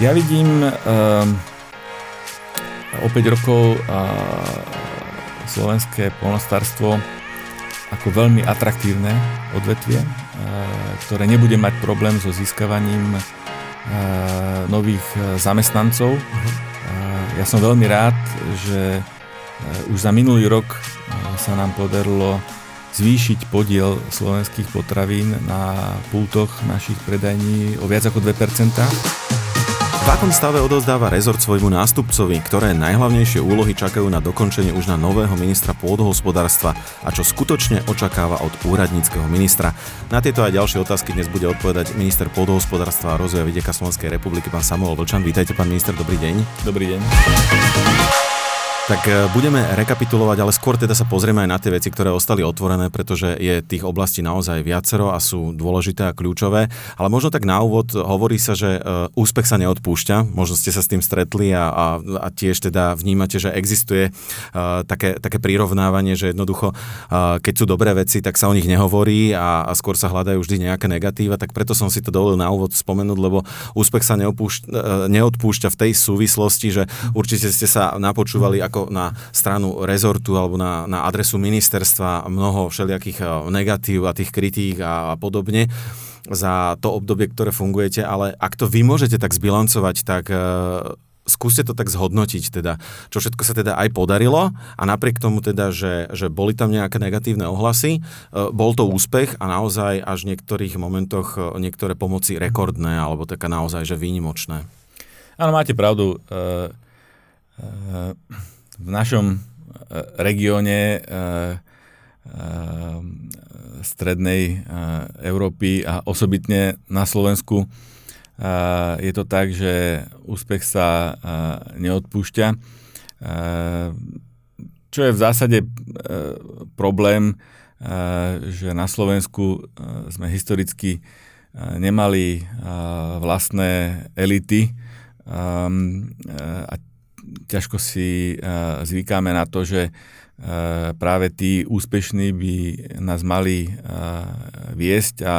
Ja vidím uh, o 5 rokov uh, slovenské polnostárstvo ako veľmi atraktívne odvetvie, uh, ktoré nebude mať problém so získavaním uh, nových zamestnancov. Uh-huh. Ja som veľmi rád, že už za minulý rok sa nám podarilo zvýšiť podiel slovenských potravín na pultoch našich predajní o viac ako 2%. V akom stave odozdáva rezort svojmu nástupcovi, ktoré najhlavnejšie úlohy čakajú na dokončenie už na nového ministra pôdohospodárstva a čo skutočne očakáva od úradníckého ministra? Na tieto aj ďalšie otázky dnes bude odpovedať minister pôdohospodárstva a rozvoja vidieka Slovenskej republiky, pán Samuel Vlčan. Vítajte, pán minister, dobrý deň. Dobrý deň. Tak e, budeme rekapitulovať, ale skôr teda sa pozrieme aj na tie veci, ktoré ostali otvorené, pretože je tých oblastí naozaj viacero a sú dôležité a kľúčové. Ale možno tak na úvod hovorí sa, že e, úspech sa neodpúšťa. Možno ste sa s tým stretli a, a, a tiež teda vnímate, že existuje uh, také, také prirovnávanie, že jednoducho, uh, keď sú dobré veci, tak sa o nich nehovorí a, a skôr sa hľadajú vždy nejaké negatíva. Tak preto som si to dovolil na úvod spomenúť, lebo úspech sa neopúšť, uh, neodpúšťa v tej súvislosti, že určite ste sa napočúvali ako ako na stranu rezortu alebo na, na adresu ministerstva mnoho všelijakých eh, negatív a tých kritík a, a podobne za to obdobie, ktoré fungujete, ale ak to vy môžete tak zbilancovať, tak uh, skúste to tak zhodnotiť, teda, čo všetko sa teda aj podarilo a napriek tomu teda, že, že boli tam nejaké negatívne ohlasy, uh, bol to úspech a naozaj až v niektorých momentoch uh, niektoré pomoci rekordné alebo taká naozaj, že výnimočné. Áno, máte pravdu. Uh, uh v našom e, regióne e, e, strednej Európy a osobitne na Slovensku je to tak, že úspech sa neodpúšťa. Čo je v zásade problém, že na Slovensku sme historicky nemali vlastné elity a ťažko si uh, zvykáme na to, že uh, práve tí úspešní by nás mali uh, viesť a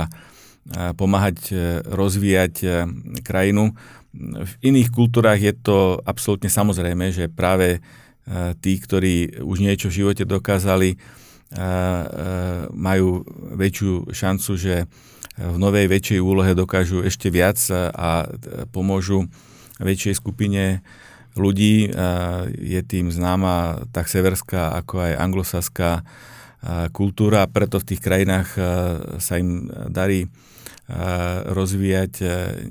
pomáhať rozvíjať krajinu. V iných kultúrach je to absolútne samozrejme, že práve tí, ktorí už niečo v živote dokázali, majú väčšiu šancu, že v novej väčšej úlohe dokážu ešte viac a pomôžu väčšej skupine ľudí. Je tým známa tak severská, ako aj anglosaská kultúra, preto v tých krajinách sa im darí rozvíjať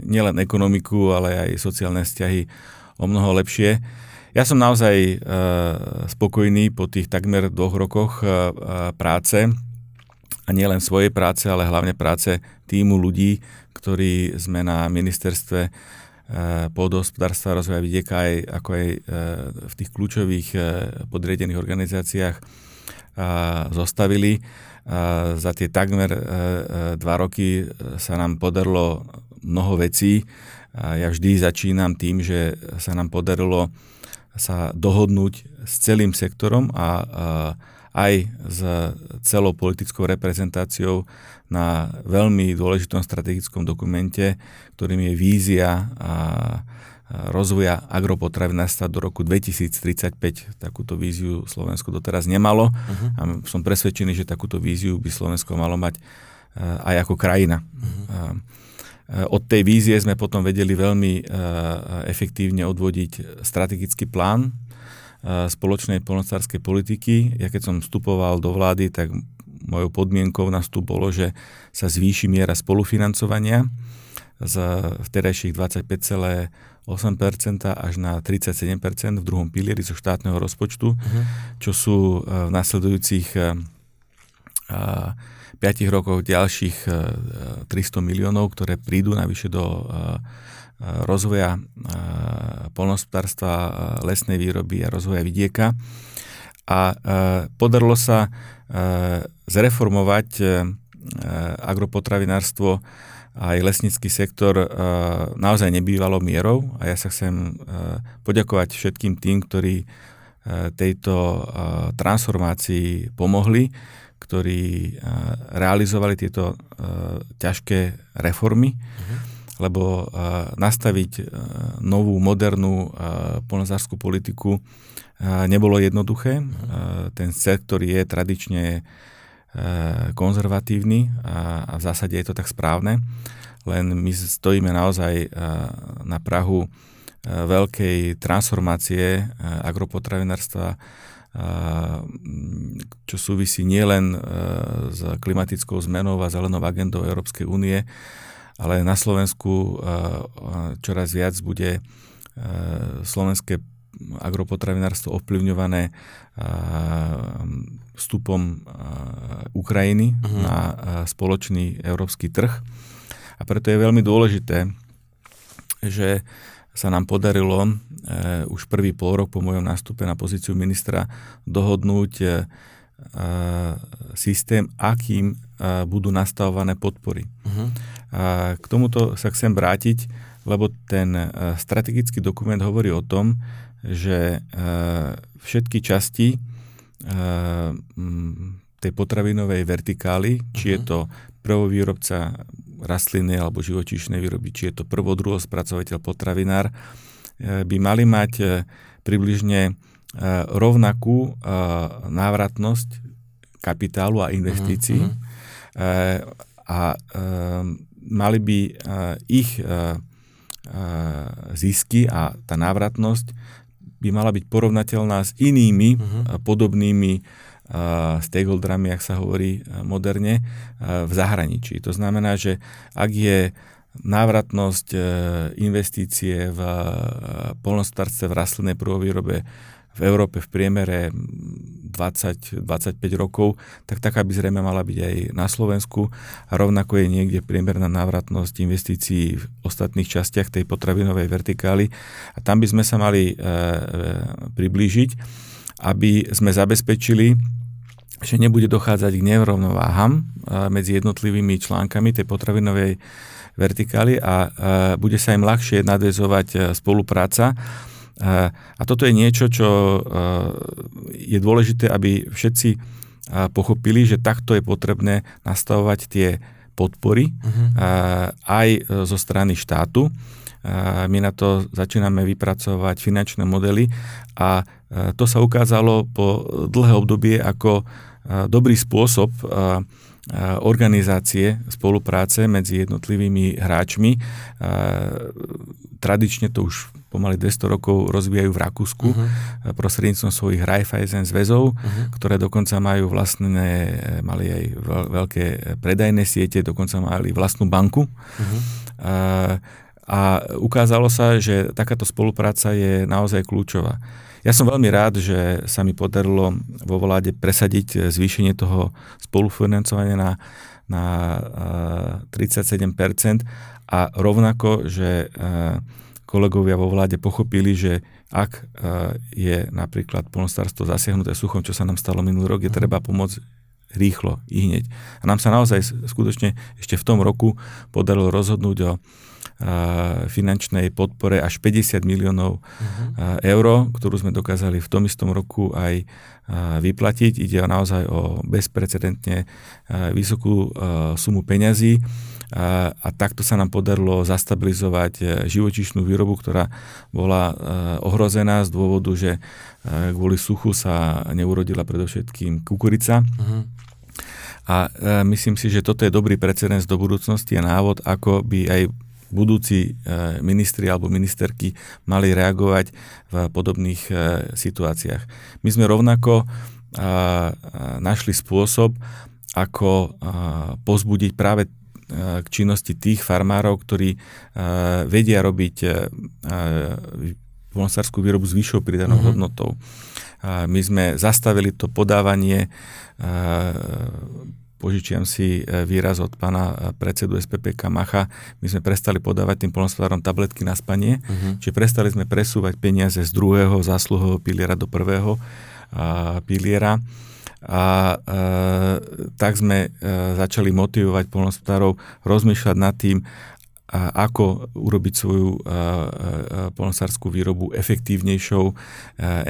nielen ekonomiku, ale aj sociálne vzťahy o mnoho lepšie. Ja som naozaj spokojný po tých takmer dvoch rokoch práce a nielen svojej práce, ale hlavne práce týmu ľudí, ktorí sme na ministerstve pôdohospodárstva a rozvoja vidieka aj, ako aj eh, v tých kľúčových eh, podriedených organizáciách zostavili. Za tie takmer dva roky sa nám podarilo mnoho vecí. Ja vždy začínam tým, že sa nám podarilo sa dohodnúť s celým sektorom a aj s celou politickou reprezentáciou na veľmi dôležitom strategickom dokumente, ktorým je vízia a rozvoja agropotravinárstva do roku 2035. Takúto víziu Slovensko doteraz nemalo uh-huh. a som presvedčený, že takúto víziu by Slovensko malo mať e, aj ako krajina. Uh-huh. Od tej vízie sme potom vedeli veľmi e, efektívne odvodiť strategický plán spoločnej polnocárskej politiky. Ja keď som vstupoval do vlády, tak mojou podmienkou na vstup bolo, že sa zvýši miera spolufinancovania z vtedajších 25,8% až na 37% v druhom pilieri zo štátneho rozpočtu, uh-huh. čo sú e, v nasledujúcich 5 e, rokoch ďalších 300 e, miliónov, ktoré prídu navyše do rozvoja polnospodárstva, lesnej výroby a rozvoja vidieka. A podarilo sa zreformovať agropotravinárstvo aj lesnícky sektor naozaj nebývalo mierou a ja sa chcem poďakovať všetkým tým, ktorí tejto transformácii pomohli, ktorí realizovali tieto ťažké reformy. Uh-huh lebo nastaviť novú, modernú polnozárskú politiku nebolo jednoduché. Ten sektor je tradične konzervatívny a v zásade je to tak správne, len my stojíme naozaj na Prahu veľkej transformácie agropotravinárstva čo súvisí nielen s klimatickou zmenou a zelenou agendou Európskej únie, ale na Slovensku čoraz viac bude slovenské agropotravinárstvo ovplyvňované vstupom Ukrajiny uh-huh. na spoločný európsky trh. A preto je veľmi dôležité, že sa nám podarilo e, už prvý pol rok po mojom nástupe na pozíciu ministra dohodnúť e, systém, akým e, budú nastavované podpory. Uh-huh. A k tomuto sa chcem vrátiť, lebo ten e, strategický dokument hovorí o tom, že e, všetky časti e, tej potravinovej vertikály, či uh-huh. je mhm. to prvovýrobca rastliny alebo živočíšnej výroby, či je to prvo, druho spracovateľ, potravinár, by mali mať približne rovnakú návratnosť kapitálu a investícií uh-huh. a mali by ich zisky a tá návratnosť by mala byť porovnateľná s inými uh-huh. podobnými stakeholderami, ak sa hovorí moderne, v zahraničí. To znamená, že ak je návratnosť e, investície v polnospodárstve v rastlinnej prvovýrobe v Európe v priemere 20-25 rokov, tak taká by zrejme mala byť aj na Slovensku a rovnako je niekde priemerná návratnosť investícií v ostatných častiach tej potravinovej vertikály a tam by sme sa mali e, e, priblížiť, aby sme zabezpečili že nebude dochádzať k nerovnováham medzi jednotlivými článkami tej potravinovej vertikály a bude sa im ľahšie nadvezovať e, spolupráca. A toto je niečo, čo je dôležité, aby všetci pochopili, že takto je potrebné nastavovať tie podpory uh-huh. aj zo strany štátu. My na to začíname vypracovať finančné modely a to sa ukázalo po dlhé obdobie ako dobrý spôsob organizácie spolupráce medzi jednotlivými hráčmi. Tradične to už pomaly 200 rokov rozvíjajú v Rakúsku uh-huh. prostredníctvom svojich Raiffeisen zväzov, uh-huh. ktoré dokonca majú vlastné, mali aj veľké predajné siete, dokonca mali vlastnú banku. Uh-huh. A, a ukázalo sa, že takáto spolupráca je naozaj kľúčová. Ja som veľmi rád, že sa mi podarilo vo vláde presadiť zvýšenie toho spolufinancovania na, na 37% a rovnako, že kolegovia vo vláde pochopili, že ak je napríklad polnostárstvo zasiahnuté suchom, čo sa nám stalo minulý rok, je mhm. treba pomôcť rýchlo, i hneď. A nám sa naozaj skutočne ešte v tom roku podarilo rozhodnúť o finančnej podpore až 50 miliónov uh-huh. eur, ktorú sme dokázali v tom istom roku aj vyplatiť. Ide naozaj o bezprecedentne vysokú sumu peňazí a, a takto sa nám podarilo zastabilizovať e, živočišnú výrobu, ktorá bola e, ohrozená z dôvodu, že e, kvôli suchu sa neurodila predovšetkým kukurica. Uh-huh. A myslím si, že toto je dobrý precedens do budúcnosti a návod, ako by aj budúci ministri alebo ministerky mali reagovať v podobných situáciách. My sme rovnako našli spôsob, ako pozbudiť práve k činnosti tých farmárov, ktorí vedia robiť polnospodárskú výrobu s vyššou pridanou uh-huh. hodnotou. My sme zastavili to podávanie požičiam si e, výraz od pána e, predsedu SPP Kamacha, my sme prestali podávať tým polnospodárom tabletky na spanie, uh-huh. čiže prestali sme presúvať peniaze z druhého zásluhového piliera do prvého piliera a e, tak sme e, začali motivovať polnospodárov rozmýšľať nad tým, ako urobiť svoju polnosárskú výrobu efektívnejšou,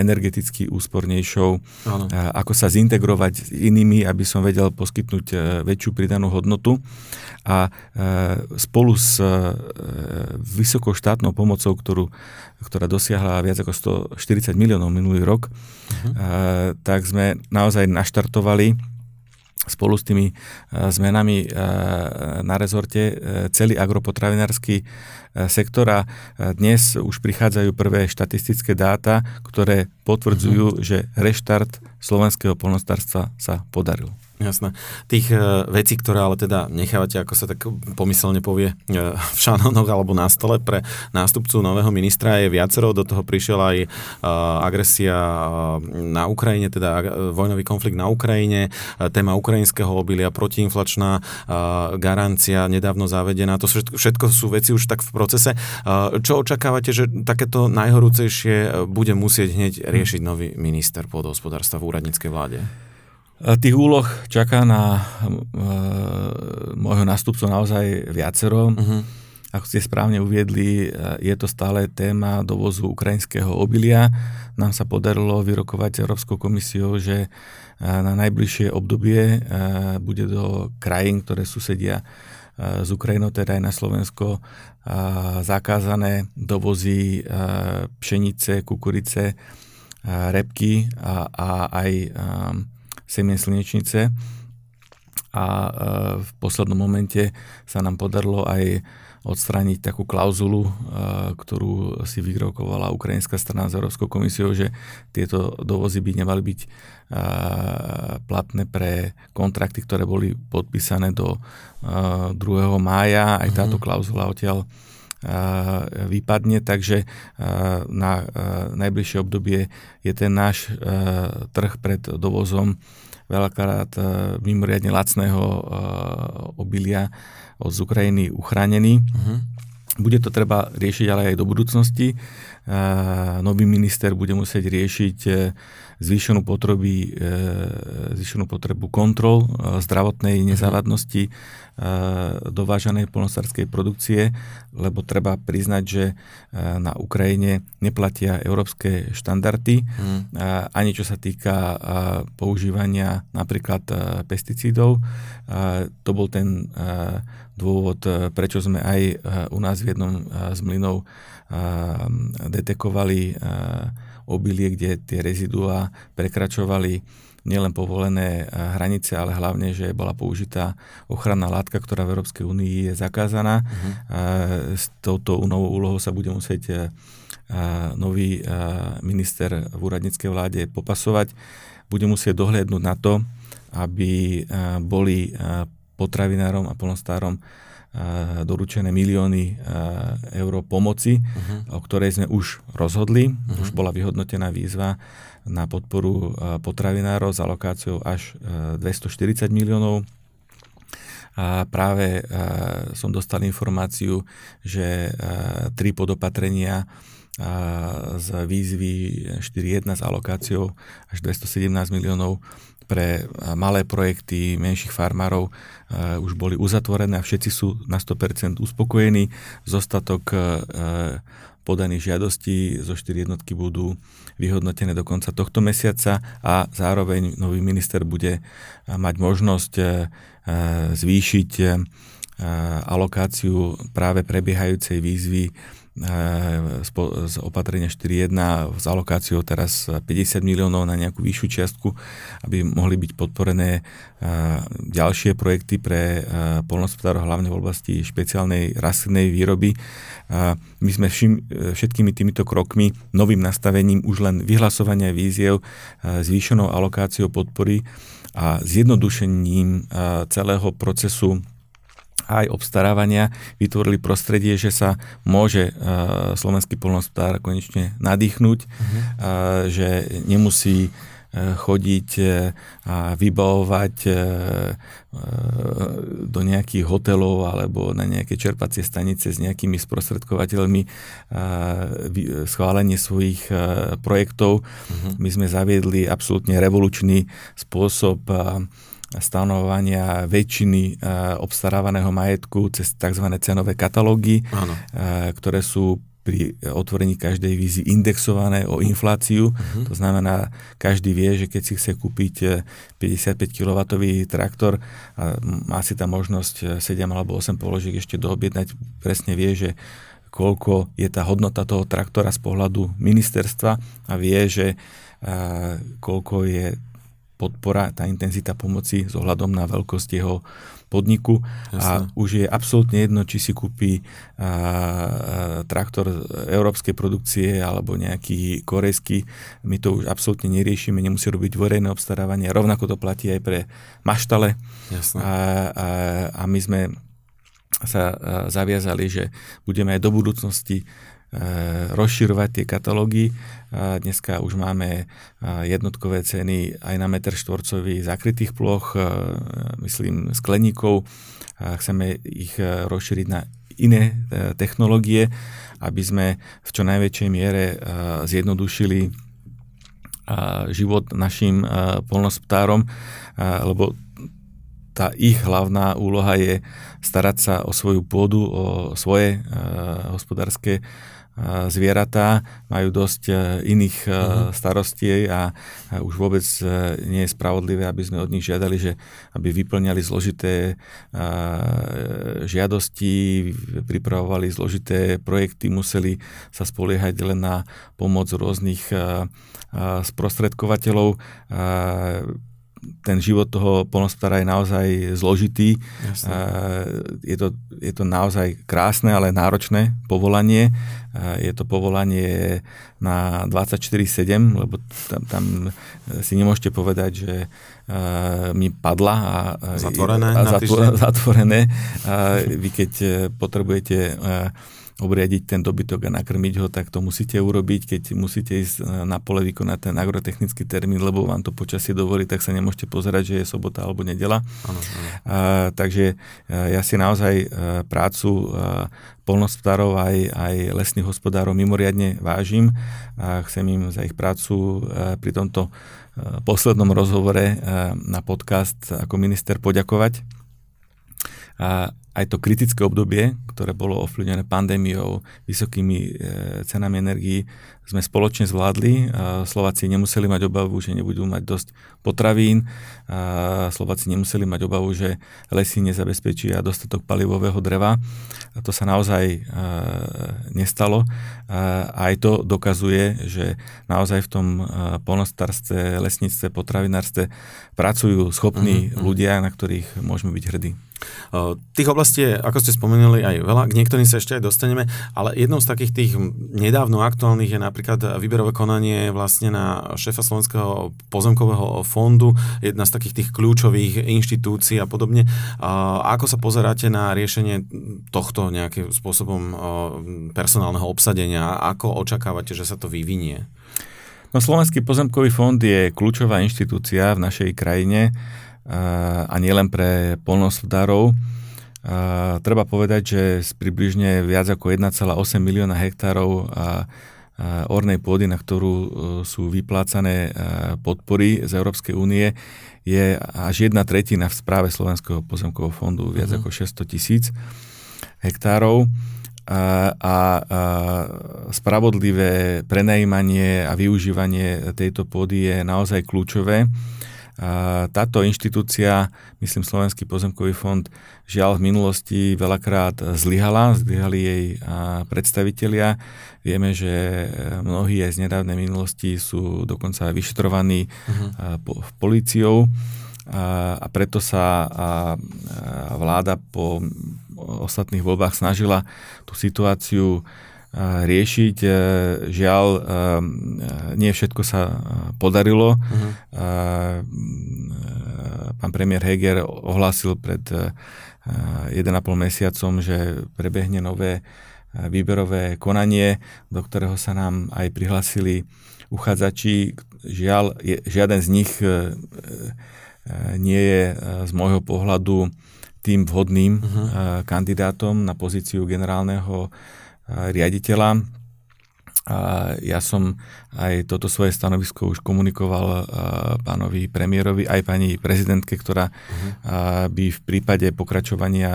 energeticky úspornejšou, ano. ako sa zintegrovať s inými, aby som vedel poskytnúť väčšiu pridanú hodnotu. A spolu s vysokou štátnou pomocou, ktorú, ktorá dosiahla viac ako 140 miliónov minulý rok, uh-huh. tak sme naozaj naštartovali spolu s tými zmenami na rezorte celý agropotravinársky sektor a dnes už prichádzajú prvé štatistické dáta, ktoré potvrdzujú, uh-huh. že reštart slovenského polnostárstva sa podaril. Jasné. Tých e, vecí, ktoré ale teda nechávate, ako sa tak pomyselne povie, e, v šanónoch alebo na stole pre nástupcu nového ministra je viacero. Do toho prišiel aj e, agresia e, na Ukrajine, teda e, vojnový konflikt na Ukrajine, e, téma ukrajinského obilia, protiinflačná garancia nedávno zavedená. To všetko, všetko sú veci už tak v procese. Čo očakávate, že takéto najhorúcejšie bude musieť hneď riešiť nový minister pôdohospodárstva v úradníckej vláde? Tých úloh čaká na uh, môjho nástupcu naozaj viacero. Uh-huh. Ako ste správne uviedli, je to stále téma dovozu ukrajinského obilia. Nám sa podarilo vyrokovať Európskou komisiou, že na najbližšie obdobie bude do krajín, ktoré susedia z Ukrajinou, teda aj na Slovensko, zakázané dovozy pšenice, kukurice, repky a, a aj semien slnečnice a e, v poslednom momente sa nám podarilo aj odstrániť takú klauzulu, e, ktorú si vyrokovala ukrajinská strana s Európskou komisiou, že tieto dovozy by nemali byť e, platné pre kontrakty, ktoré boli podpísané do 2. mája. Aj táto mhm. klauzula odtiaľ vypadne, takže na najbližšie obdobie je ten náš trh pred dovozom veľakrát mimoriadne lacného obilia z Ukrajiny uchránený. Uh-huh. Bude to treba riešiť ale aj do budúcnosti. Nový minister bude musieť riešiť e, zvýšenú, potreby, e, zvýšenú potrebu kontrol e, zdravotnej mhm. nezávadnosti dovážanej polnosárskej produkcie, lebo treba priznať, že na Ukrajine neplatia európske štandardy, mm. ani čo sa týka používania napríklad pesticídov. To bol ten dôvod, prečo sme aj u nás v jednom z mlynov detekovali obilie, kde tie reziduá prekračovali nielen povolené hranice, ale hlavne, že bola použitá ochranná látka, ktorá v Európskej únii je zakázaná. Uh-huh. S touto novou úlohou sa bude musieť nový minister v úradníckej vláde popasovať. Bude musieť dohliadnúť na to, aby boli potravinárom a polnostárom doručené milióny eur pomoci, uh-huh. o ktorej sme už rozhodli. Uh-huh. Už bola vyhodnotená výzva na podporu potravinárov s alokáciou až 240 miliónov. A práve som dostal informáciu, že tri podopatrenia z výzvy 4.1 s alokáciou až 217 miliónov pre malé projekty menších farmárov už boli uzatvorené a všetci sú na 100% uspokojení. Zostatok podaných žiadostí zo 4 jednotky budú vyhodnotené do konca tohto mesiaca a zároveň nový minister bude mať možnosť zvýšiť alokáciu práve prebiehajúcej výzvy z opatrenia 4.1 s alokáciou teraz 50 miliónov na nejakú vyššiu čiastku, aby mohli byť podporené ďalšie projekty pre polnospodárov, hlavne v oblasti špeciálnej rastlinnej výroby. My sme všim, všetkými týmito krokmi, novým nastavením už len vyhlasovania víziev, zvýšenou alokáciou podpory a zjednodušením celého procesu aj obstarávania vytvorili prostredie, že sa môže uh, slovenský polnospodár konečne nadýchnuť, uh-huh. uh, že nemusí uh, chodiť a vybavovať do nejakých hotelov alebo na nejaké čerpacie stanice s nejakými sprostredkovateľmi schválenie svojich projektov. Uh-huh. My sme zaviedli absolútne revolučný spôsob stanovania väčšiny obstarávaného majetku cez tzv. cenové katalógy, Áno. ktoré sú pri otvorení každej vízy indexované o infláciu. Uh-huh. To znamená, každý vie, že keď si chce kúpiť 55 kW traktor a má si tam možnosť 7 alebo 8 položiek ešte doobjednať, presne vie, že koľko je tá hodnota toho traktora z pohľadu ministerstva a vie, že koľko je podpora, tá intenzita pomoci s ohľadom na veľkosť jeho podniku Jasne. a už je absolútne jedno, či si kúpi a, a, traktor európskej produkcie alebo nejaký korejský. My to už absolútne neriešime, nemusí robiť verejné obstarávanie. Rovnako to platí aj pre maštale. Jasne. A, a, a my sme sa zaviazali, že budeme aj do budúcnosti rozširovať tie katalógy. Dneska už máme jednotkové ceny aj na meter štvorcový zakrytých ploch, myslím skleníkov. Chceme ich rozšíriť na iné e, technológie, aby sme v čo najväčšej miere zjednodušili život našim polnospodárom, lebo tá ich hlavná úloha je starať sa o svoju pôdu, o svoje hospodárske zvieratá majú dosť e, iných uh-huh. starostí a už vôbec e, nie je spravodlivé, aby sme od nich žiadali, že aby vyplňali zložité žiadosti, pripravovali zložité projekty, museli sa spoliehať len na pomoc rôznych sprostredkovateľov ten život toho polnospodára je naozaj zložitý. Je to, je to naozaj krásne, ale náročné povolanie. Je to povolanie na 24-7, lebo tam, tam si nemôžete povedať, že mi padla a, zatvorené, a zatvorené, zatvorené. Vy keď potrebujete obriadiť ten dobytok a nakrmiť ho, tak to musíte urobiť. Keď musíte ísť e, na pole vykonať ten agrotechnický termín, lebo vám to počasie dovolí, tak sa nemôžete pozerať, že je sobota alebo nedela. Ano, ano. A, takže e, ja si naozaj e, prácu polnospodárov aj, aj lesných hospodárov mimoriadne vážim a chcem im za ich prácu pri tomto poslednom rozhovore na podcast ako minister poďakovať. A aj to kritické obdobie, ktoré bolo ovplyvnené pandémiou, vysokými e, cenami energií, sme spoločne zvládli. Slováci nemuseli mať obavu, že nebudú mať dosť potravín. Slováci nemuseli mať obavu, že lesy nezabezpečia dostatok palivového dreva. A to sa naozaj e, nestalo. A aj to dokazuje, že naozaj v tom e, polnostatárstve, lesníctve, potravinárstve pracujú schopní uh-huh. ľudia, na ktorých môžeme byť hrdí. Tých oblastí ako ste spomenuli, aj veľa. K niektorým sa ešte aj dostaneme, ale jednou z takých tých nedávno aktuálnych je napríklad výberové konanie vlastne na šéfa Slovenského pozemkového fondu, jedna z takých tých kľúčových inštitúcií a podobne. Ako sa pozeráte na riešenie tohto nejakým spôsobom personálneho obsadenia? Ako očakávate, že sa to vyvinie? No, Slovenský pozemkový fond je kľúčová inštitúcia v našej krajine a nielen pre polnospodárov. Treba povedať, že z približne viac ako 1,8 milióna hektárov ornej pôdy, na ktorú e, sú vyplácané e, podpory z Európskej únie, je až jedna tretina v správe Slovenského pozemkového fondu, viac uh-huh. ako 600 tisíc hektárov. A, a, a spravodlivé prenajímanie a využívanie tejto pôdy je naozaj kľúčové. Táto inštitúcia, myslím Slovenský pozemkový fond, žiaľ v minulosti veľakrát zlyhala, zlyhali jej predstavitelia. Vieme, že mnohí aj z nedávnej minulosti sú dokonca vyšetrovaní uh-huh. políciou a preto sa vláda po ostatných voľbách snažila tú situáciu riešiť. E, žiaľ, e, nie všetko sa podarilo. Uh-huh. Pán premiér Heger ohlásil pred 1,5 mesiacom, že prebehne nové výberové konanie, do ktorého sa nám aj prihlásili uchádzači. Žiaľ, žiaden z nich e, nie je z môjho pohľadu tým vhodným uh-huh. kandidátom na pozíciu generálneho riaditeľa. A ja som aj toto svoje stanovisko už komunikoval pánovi premiérovi, aj pani prezidentke, ktorá uh-huh. by v prípade pokračovania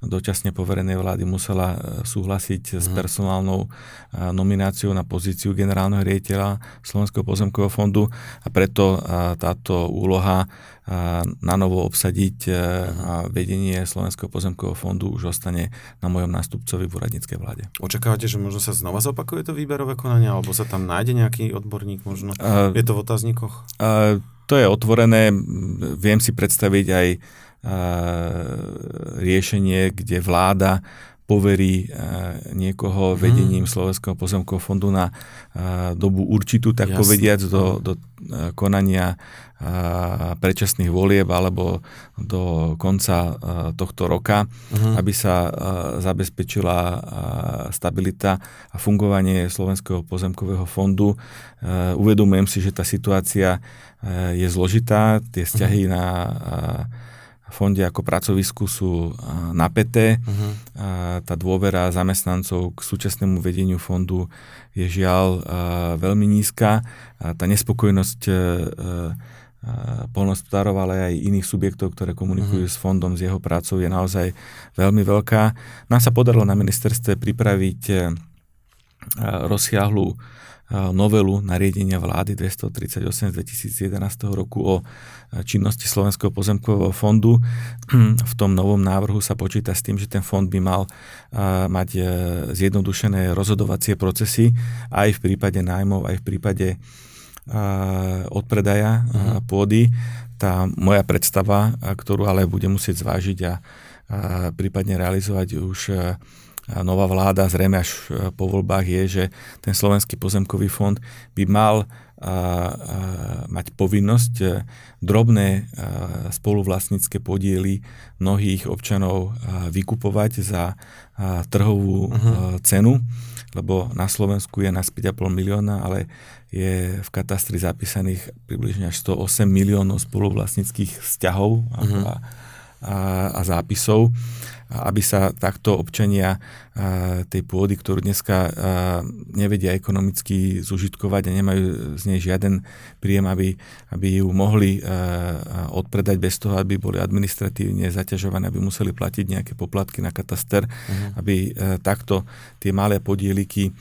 dočasne poverenej vlády musela súhlasiť uh-huh. s mhm. personálnou nomináciou na pozíciu generálneho riaditeľa Slovenského pozemkového fondu a preto táto úloha na novo obsadiť uh-huh. a vedenie Slovenského pozemkového fondu už ostane na mojom nástupcovi v úradníckej vláde. Očakávate, že možno sa znova zopakuje to výberové konanie, alebo sa tam nájde nejaký odborník možno? Uh, je to v otázníkoch? Uh, to je otvorené. Viem si predstaviť aj uh, riešenie, kde vláda poverí niekoho mhm. vedením. Slovenského pozemkového fondu na dobu určitú, tak Jasne. povediac, do, do konania predčasných volieb alebo do konca tohto roka, uh-huh. aby sa zabezpečila stabilita a fungovanie Slovenského pozemkového fondu. Uvedomujem si, že tá situácia je zložitá, tie vzťahy uh-huh. na fonde ako pracovisku sú napäté. Uh-huh. Tá dôvera zamestnancov k súčasnému vedeniu fondu je žiaľ veľmi nízka. Tá nespokojnosť polnospodárov, ale aj iných subjektov, ktoré komunikujú uh-huh. s fondom, s jeho prácou, je naozaj veľmi veľká. Nám sa podarilo na ministerstve pripraviť e, rozsiahlu e, novelu nariadenia vlády 238 z 2011 roku o e, činnosti Slovenského pozemkového fondu. V tom novom návrhu sa počíta s tým, že ten fond by mal mať zjednodušené rozhodovacie procesy aj v prípade nájmov, aj v prípade odpredaja uh-huh. pôdy. Tá moja predstava, ktorú ale budem musieť zvážiť a, a prípadne realizovať už nová vláda, zrejme až po voľbách, je, že ten Slovenský pozemkový fond by mal a, a, mať povinnosť e, drobné a, spoluvlastnícke podiely mnohých občanov a, vykupovať za a, trhovú uh-huh. cenu, lebo na Slovensku je na 5,5 milióna, ale je v katastri zapísaných približne až 108 miliónov spoluvlastnických vzťahov uh-huh. a, a, a zápisov, aby sa takto občania tej pôdy, ktorú dneska nevedia ekonomicky zužitkovať a nemajú z nej žiaden príjem, aby, aby ju mohli odpredať bez toho, aby boli administratívne zaťažované, aby museli platiť nejaké poplatky na kataster, uh-huh. aby takto tie malé podieliky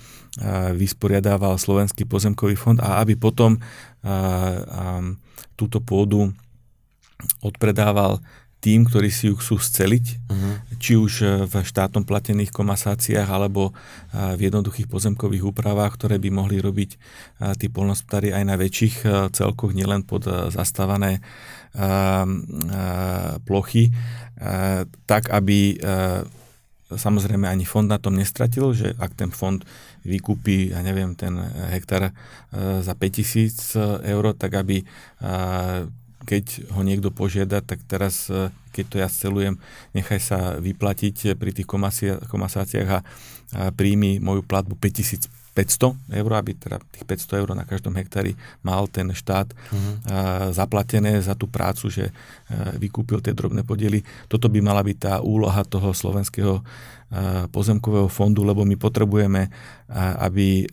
vysporiadával Slovenský pozemkový fond a aby potom túto pôdu odpredával tým, ktorí si ju chcú sceliť, uh-huh. či už e, v štátom platených komasáciách alebo v jednoduchých pozemkových úpravách, ktoré by mohli robiť tí polnospodári aj na väčších e, celkoch, nielen pod e, zastávané plochy, tak aby samozrejme ani fond na tom nestratil, že ak ten fond vykúpi, ja neviem, ten hektar e, za 5000 eur, tak aby keď ho niekto požiada, tak teraz, e, keď to ja scelujem, nechaj sa vyplatiť pri tých komasáciách a príjmi moju platbu 5000 500 eur, aby teda tých 500 eur na každom hektári mal ten štát uh-huh. zaplatené za tú prácu, že vykúpil tie drobné podiely. Toto by mala byť tá úloha toho slovenského pozemkového fondu, lebo my potrebujeme, aby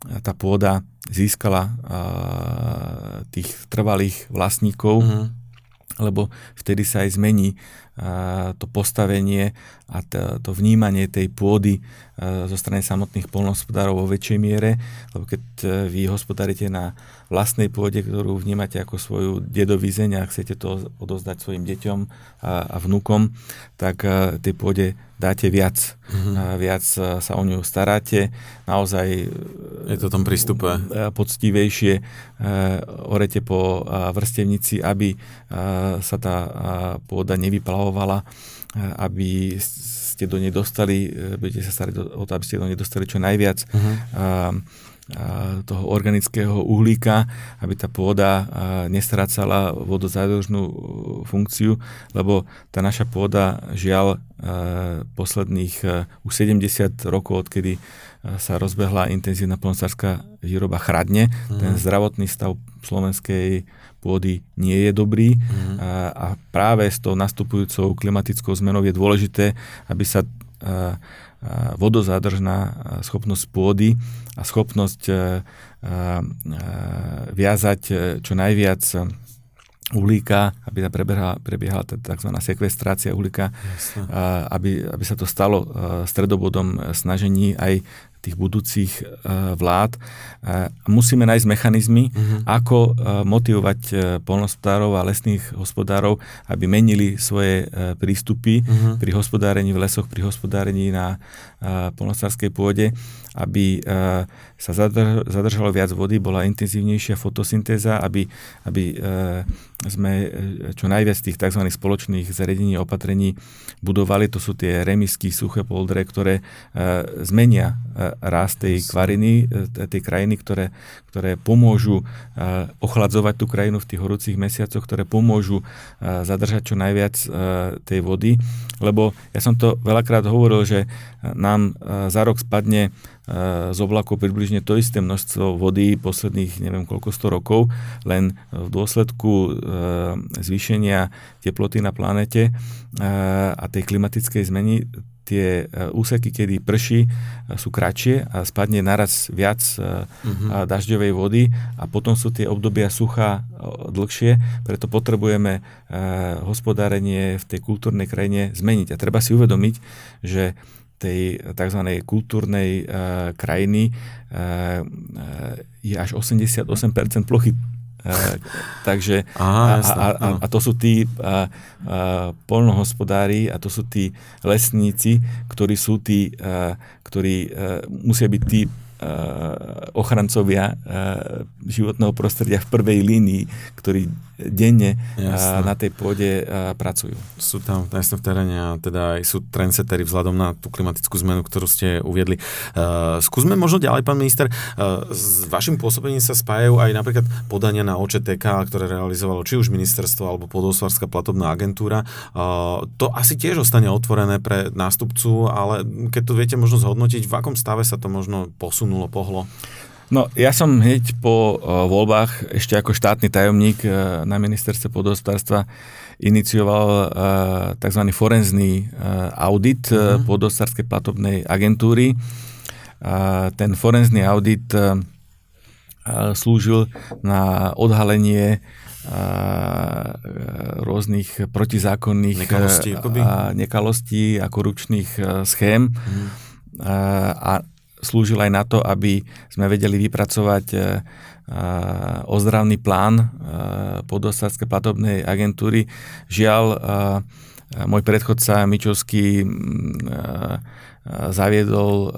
tá pôda získala tých trvalých vlastníkov, uh-huh. lebo vtedy sa aj zmení to postavenie a to vnímanie tej pôdy zo strany samotných polnohospodárov vo väčšej miere, lebo keď e, vy hospodárite na vlastnej pôde, ktorú vnímate ako svoju dedovizeň a chcete to odozdať svojim deťom a, a vnúkom, tak e, tej pôde dáte viac. Mm-hmm. A viac e, sa o ňu staráte, naozaj je to tam prístupe. poctivejšie orete po vrstevnici, aby sa tá pôda nevyplavovala aby ste do nej dostali, e, budete sa starať o to, aby ste do nej dostali čo najviac uh-huh. a, a toho organického uhlíka, aby tá pôda nestrácala vodozádržnú e, funkciu, lebo tá naša pôda žiaľ e, posledných už 70 rokov, odkedy sa rozbehla intenzívna polnocárska výroba chradne, uh-huh. ten zdravotný stav slovenskej pôdy nie je dobrý mm. a, a práve s tou nastupujúcou klimatickou zmenou je dôležité, aby sa a, vodozádržná schopnosť pôdy a schopnosť viazať čo najviac uhlíka, aby prebiehala, prebiehala tzv. sekvestrácia uhlíka, aby, aby sa to stalo stredobodom snažení aj tých budúcich e, vlád. E, musíme nájsť mechanizmy, uh-huh. ako e, motivovať polnospodárov a lesných hospodárov, aby menili svoje prístupy uh-huh. pri hospodárení v lesoch, pri hospodárení na polnospodárskej pôde, aby sa zadržalo viac vody, bola intenzívnejšia fotosyntéza, aby, aby sme čo najviac tých tzv. spoločných zariadení opatrení budovali. To sú tie remisky, suché poldre, ktoré zmenia rast tej kvariny, e, tej krajiny, ktoré, ktoré pomôžu e, ochladzovať tú krajinu v tých horúcich mesiacoch, ktoré pomôžu e, zadržať čo najviac tej vody. Lebo ja som to veľakrát hovoril, že nám za rok spadne z oblakov približne to isté množstvo vody posledných neviem koľko sto rokov, len v dôsledku zvýšenia teploty na planete a tej klimatickej zmeny tie e, úseky, kedy prší, e, sú kratšie a spadne naraz viac uh-huh. dažďovej vody a potom sú tie obdobia sucha dlhšie, preto potrebujeme hospodárenie v tej kultúrnej krajine zmeniť. A treba si uvedomiť, že tej tzv. kultúrnej krajiny je až 88% plochy takže Aha, a, a, a, to sú tí a, a, polnohospodári a to sú tí lesníci, ktorí sú tí, a, ktorí a, musia byť tí ochrancovia životného prostredia v prvej línii, ktorí denne Jasne. na tej pôde pracujú. Sú tam jasne v teréne a teda sú trendsettery vzhľadom na tú klimatickú zmenu, ktorú ste uviedli. Skúsme možno ďalej, pán minister. S vašim pôsobením sa spájajú aj napríklad podania na OČTK, ktoré realizovalo či už ministerstvo alebo podosvarská platobná agentúra. To asi tiež ostane otvorené pre nástupcu, ale keď to viete možno zhodnotiť, v akom stave sa to možno posunulo, pohlo? No, ja som hneď po uh, voľbách ešte ako štátny tajomník uh, na ministerstve podhospodárstva inicioval uh, tzv. forenzný uh, audit uh, uh-huh. podhospodárskej platobnej agentúry. Uh, ten forenzný audit uh, slúžil na odhalenie rôznych protizákonných nekalostí, a, nekalostí a korupčných schém. Mm. A slúžil aj na to, aby sme vedeli vypracovať e, e, ozdravný plán e, podostárskej platobnej agentúry. Žiaľ, môj predchodca Mičovský zaviedol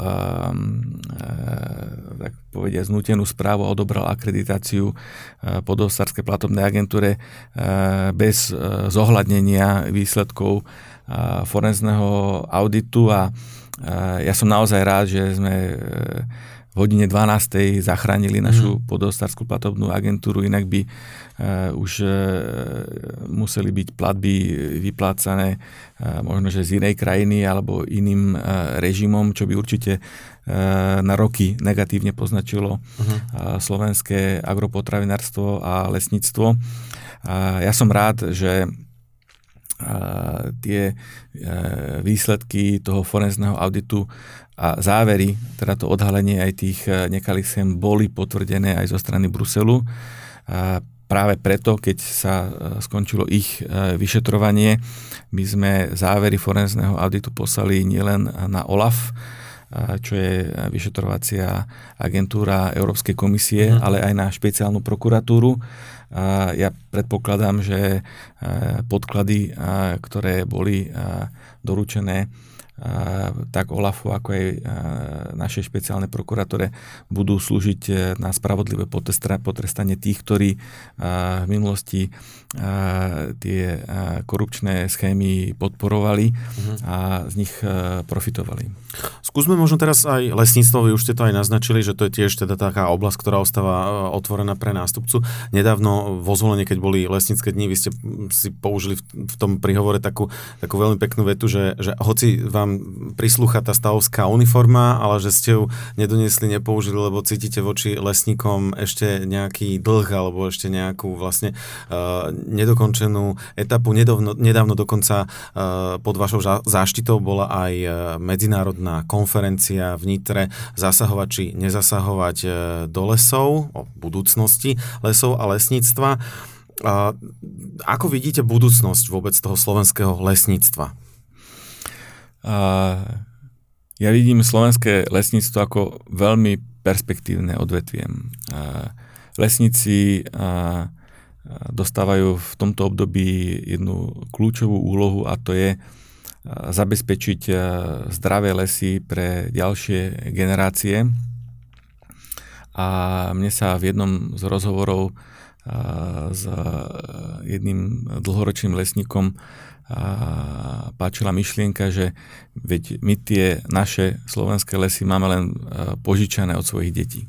tak povedia, znútenú správu a odobral akreditáciu podostárskej platobnej agentúre bez zohľadnenia výsledkov forenzného auditu a ja som naozaj rád, že sme e, v hodine 12. zachránili našu mm. podostárskú platobnú agentúru, inak by uh, už uh, museli byť platby vyplácané uh, možno, že z inej krajiny alebo iným uh, režimom, čo by určite uh, na roky negatívne poznačilo uh-huh. uh, slovenské agropotravinárstvo a lesníctvo. Uh, ja som rád, že tie e, výsledky toho forenzného auditu a závery, teda to odhalenie aj tých e, nekalých sem boli potvrdené aj zo strany Bruselu. A práve preto, keď sa e, skončilo ich vyšetrovanie, my sme závery forenzného auditu poslali nielen na OLAF, čo je vyšetrovacia agentúra Európskej komisie, mm. ale aj na špeciálnu prokuratúru ja predpokladám, že e, podklady, e, ktoré boli e, doručené tak OLAFu, ako aj našej špeciálnej prokuratúre budú slúžiť na spravodlivé potrestanie tých, ktorí v minulosti tie korupčné schémy podporovali uh-huh. a z nich profitovali. Skúsme možno teraz aj lesníctvo, vy už ste to aj naznačili, že to je tiež teda taká oblasť, ktorá ostáva otvorená pre nástupcu. Nedávno vo zvolenie, keď boli lesnícke dni, vy ste si použili v, v tom prihovore takú, takú veľmi peknú vetu, že, že hoci vám prislúcha tá stavovská uniforma, ale že ste ju nedoniesli, nepoužili, lebo cítite voči lesníkom ešte nejaký dlh alebo ešte nejakú vlastne uh, nedokončenú etapu. Nedávno, nedávno dokonca uh, pod vašou záštitou bola aj uh, medzinárodná konferencia v Nitre zasahovať či nezasahovať uh, do lesov, o budúcnosti lesov a lesníctva. Uh, ako vidíte budúcnosť vôbec toho slovenského lesníctva? A ja vidím slovenské lesníctvo ako veľmi perspektívne odvetviem. Lesníci dostávajú v tomto období jednu kľúčovú úlohu a to je zabezpečiť zdravé lesy pre ďalšie generácie. A mne sa v jednom z rozhovorov s jedným dlhoročným lesníkom páčila myšlienka, že veď my tie naše slovenské lesy máme len e, požičané od svojich detí.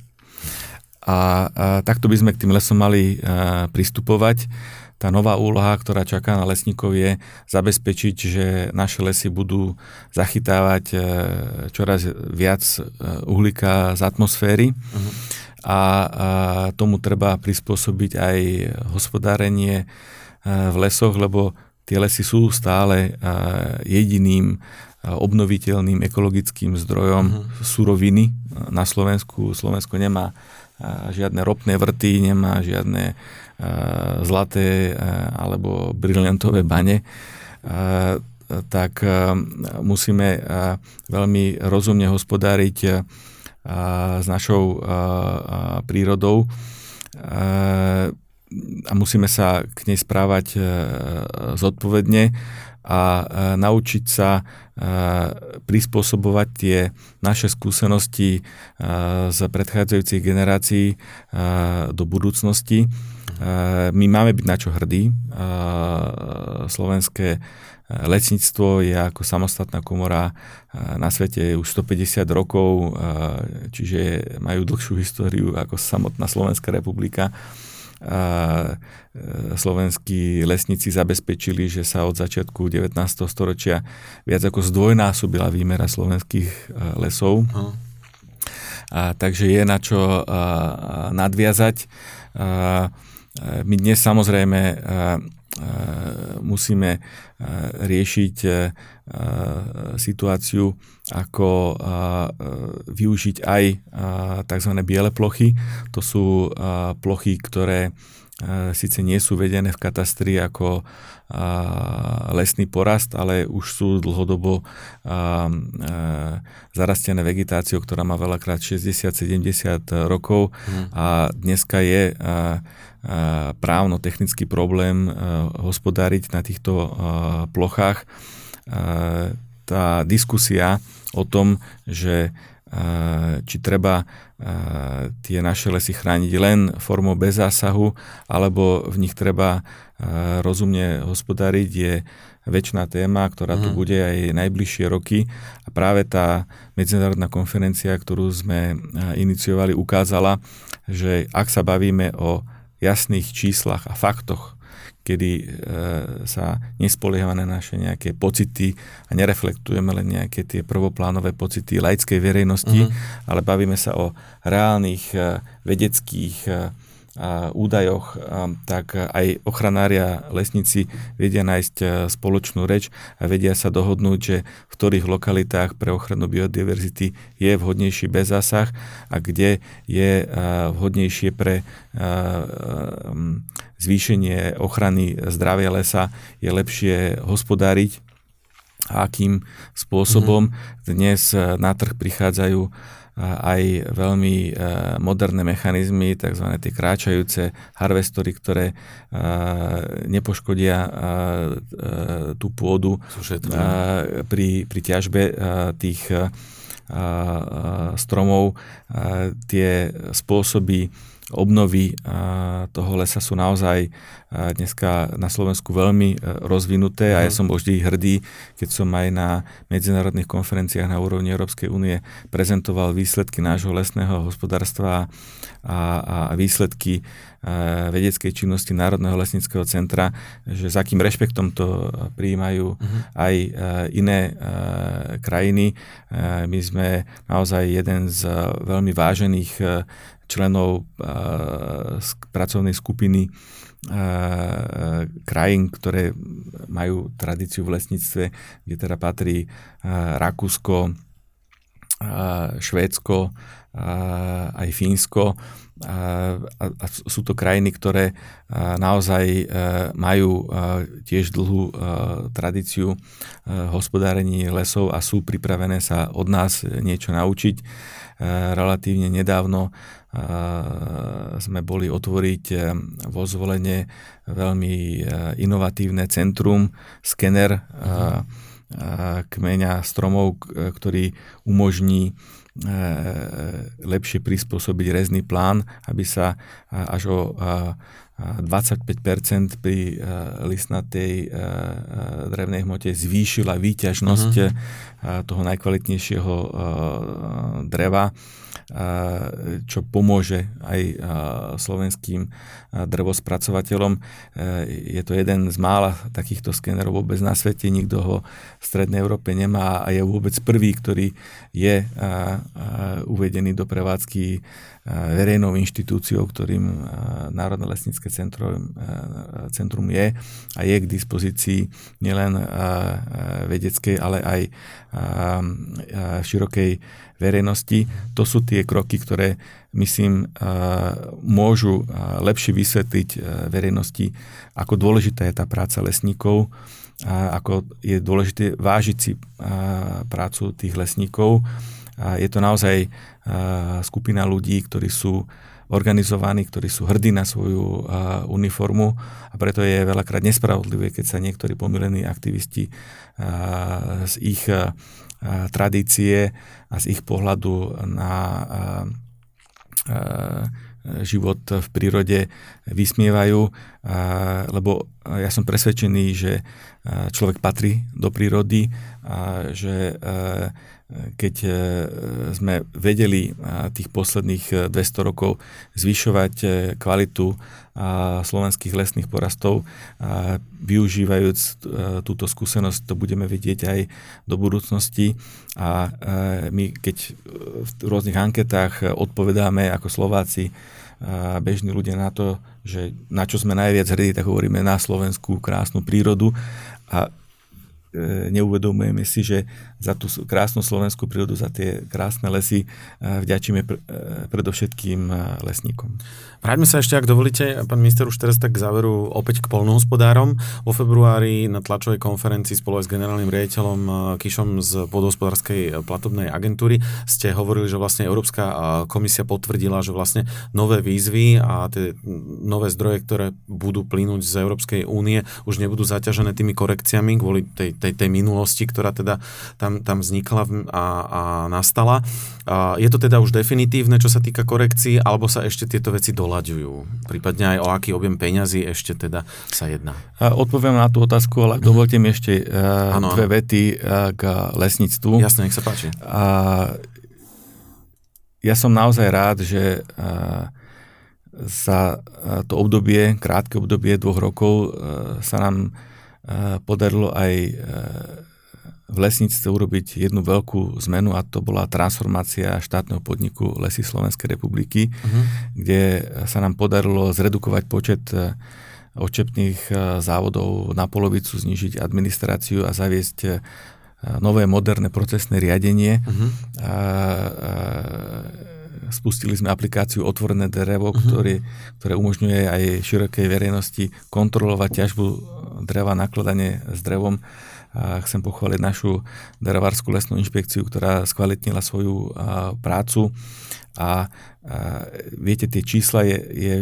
A, a takto by sme k tým lesom mali a, e, pristupovať. Tá nová úloha, ktorá čaká na lesníkov je zabezpečiť, že naše lesy budú zachytávať a, e, čoraz viac uhlíka z atmosféry. Uh-huh. A, a tomu treba prispôsobiť aj hospodárenie v lesoch, lebo tie lesy sú stále jediným obnoviteľným ekologickým zdrojom uh-huh. suroviny na Slovensku. Slovensko nemá žiadne ropné vrty, nemá žiadne zlaté alebo briliantové bane tak musíme veľmi rozumne hospodáriť s našou prírodou a musíme sa k nej správať e, zodpovedne a e, naučiť sa e, prispôsobovať tie naše skúsenosti z predchádzajúcich generácií do budúcnosti. My máme byť na čo hrdí. Slovenské Lesníctvo je ako samostatná komora na svete už 150 rokov, čiže majú dlhšiu históriu ako samotná Slovenská republika a e, slovenskí lesníci zabezpečili, že sa od začiatku 19. storočia viac ako zdvojnásobila výmera slovenských e, lesov. A, takže je na čo a, nadviazať. A, my dnes samozrejme musíme riešiť situáciu, ako využiť aj tzv. biele plochy. To sú plochy, ktoré síce nie sú vedené v katastri ako lesný porast, ale už sú dlhodobo zarastené vegetáciou, ktorá má veľakrát 60-70 rokov hmm. a dneska je právno-technický problém hospodáriť na týchto plochách. Tá diskusia o tom, že či treba tie naše lesy chrániť len formou bez zásahu, alebo v nich treba rozumne hospodáriť, je väčšiná téma, ktorá tu mhm. bude aj najbližšie roky. A práve tá medzinárodná konferencia, ktorú sme iniciovali, ukázala, že ak sa bavíme o jasných číslach a faktoch, kedy e, sa nespoliehame na naše nejaké pocity a nereflektujeme len nejaké tie prvoplánové pocity laickej verejnosti, uh-huh. ale bavíme sa o reálnych e, vedeckých e, údajoch, tak aj ochranária lesníci vedia nájsť e, spoločnú reč a vedia sa dohodnúť, že v ktorých lokalitách pre ochranu biodiverzity je vhodnejší bez zásah a kde je e, vhodnejšie pre e, zvýšenie ochrany zdravia lesa, je lepšie hospodáriť a akým spôsobom mm-hmm. dnes na trh prichádzajú aj veľmi e, moderné mechanizmy, tzv. tie kráčajúce harvestory, ktoré e, nepoškodia e, tú pôdu pri, pri ťažbe tých stromov. Tie spôsoby obnovy toho lesa sú naozaj dneska na Slovensku veľmi rozvinuté a ja mhm. som vždy hrdý, keď som aj na medzinárodných konferenciách na úrovni Európskej únie prezentoval výsledky nášho lesného hospodárstva a, a výsledky vedeckej činnosti Národného lesnického centra, že s akým rešpektom to prijímajú uh-huh. aj iné krajiny. My sme naozaj jeden z veľmi vážených členov pracovnej skupiny krajín, ktoré majú tradíciu v lesníctve, kde teda patrí Rakúsko, Švédsko, aj Fínsko. A, sú to krajiny, ktoré naozaj e, majú tiež dlhú e, tradíciu e, hospodárení lesov a sú pripravené sa od nás niečo naučiť. Relatívne nedávno sme boli otvoriť vo zvolenie veľmi inovatívne centrum, skener kmeňa stromov, ktorý umožní E, lepšie prispôsobiť rezný plán, aby sa až o 25% pri listnatej drevnej hmote zvýšila výťažnosť uh-huh. toho najkvalitnejšieho dreva čo pomôže aj slovenským drvospracovateľom. E, je to jeden z mála takýchto skenerov vôbec na svete, nikto ho v Strednej Európe nemá a je vôbec prvý, ktorý je uvedený do prevádzky verejnou inštitúciou, ktorým Národné lesnícke centrum, centrum je a je k dispozícii nielen vedeckej, ale aj širokej verejnosti. To sú tie kroky, ktoré myslím môžu lepšie vysvetliť verejnosti, ako dôležitá je tá práca lesníkov, ako je dôležité vážiť si prácu tých lesníkov. Je to naozaj skupina ľudí, ktorí sú organizovaní, ktorí sú hrdí na svoju uniformu. A preto je veľakrát nespravodlivé, keď sa niektorí pomilení aktivisti z ich tradície a z ich pohľadu na život v prírode vysmievajú, lebo ja som presvedčený, že človek patrí do prírody že keď e, sme vedeli tých posledných 200 e, rokov zvyšovať e, kvalitu slovenských lesných porastov, využívajúc túto skúsenosť, to budeme vidieť aj do budúcnosti. A my, keď v rôznych anketách odpovedáme ako Slováci, bežní ľudia na to, že na čo sme najviac hrdí, tak hovoríme na slovenskú krásnu prírodu. A E, neuvedomujeme si, že za tú krásnu slovenskú prírodu, za tie krásne lesy e, vďačíme e, predovšetkým lesníkom. Vráťme sa ešte, ak dovolíte, pán minister, už teraz tak k záveru opäť k polnohospodárom. Vo februári na tlačovej konferencii spolu aj s generálnym riaditeľom Kišom z podhospodárskej platobnej agentúry ste hovorili, že vlastne Európska komisia potvrdila, že vlastne nové výzvy a tie nové zdroje, ktoré budú plynúť z Európskej únie, už nebudú zaťažené tými korekciami kvôli tej tej, tej minulosti, ktorá teda tam, tam vznikla a, a nastala. A je to teda už definitívne, čo sa týka korekcií, alebo sa ešte tieto veci doľaďujú? Prípadne aj o aký objem peňazí ešte teda sa jedná? Odpoviem na tú otázku, ale dovolte mi ešte ano. dve vety k lesníctvu. Jasne, nech sa páči. A, ja som naozaj rád, že za to obdobie, krátke obdobie dvoch rokov sa nám podarilo aj e, v lesníctve urobiť jednu veľkú zmenu a to bola transformácia štátneho podniku Lesy Slovenskej republiky, uh-huh. kde sa nám podarilo zredukovať počet e, očepných e, závodov na polovicu, znižiť administráciu a zaviesť nové moderné procesné riadenie. Uh-huh. A, a, spustili sme aplikáciu Otvorené drevo, uh-huh. ktorý, ktoré umožňuje aj širokej verejnosti kontrolovať ťažbu dreva, nakladanie s drevom. A chcem pochváliť našu drevárskú lesnú inšpekciu, ktorá skvalitnila svoju prácu. A, a viete, tie čísla je, je